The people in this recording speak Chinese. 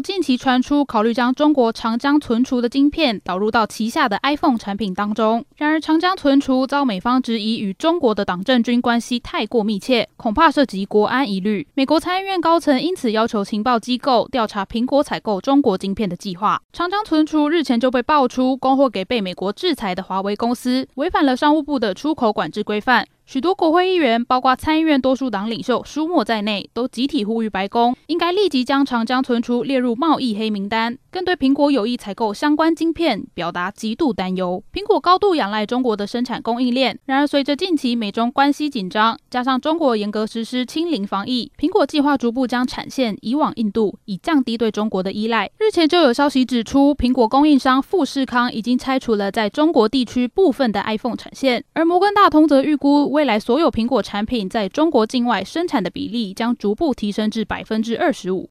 近期传出考虑将中国长江存储的晶片导入到旗下的 iPhone 产品当中。然而，长江存储遭美方质疑与中国的党政军关系太过密切，恐怕涉及国安疑虑。美国参议院高层因此要求情报机构调查苹果采购中国晶片的计划。长江存储日前就被爆出供货给被美国制裁的华为公司，违反了商务部的出口管制规范。许多国会议员，包括参议院多数党领袖舒默在内，都集体呼吁白宫应该立即将长江存储列入贸易黑名单，更对苹果有意采购相关晶片表达极度担忧。苹果高度仰赖中国的生产供应链，然而随着近期美中关系紧张，加上中国严格实施清零防疫，苹果计划逐步将产线移往印度，以降低对中国的依赖。日前就有消息指出，苹果供应商富士康已经拆除了在中国地区部分的 iPhone 产线，而摩根大通则预估。未来所有苹果产品在中国境外生产的比例将逐步提升至百分之二十五。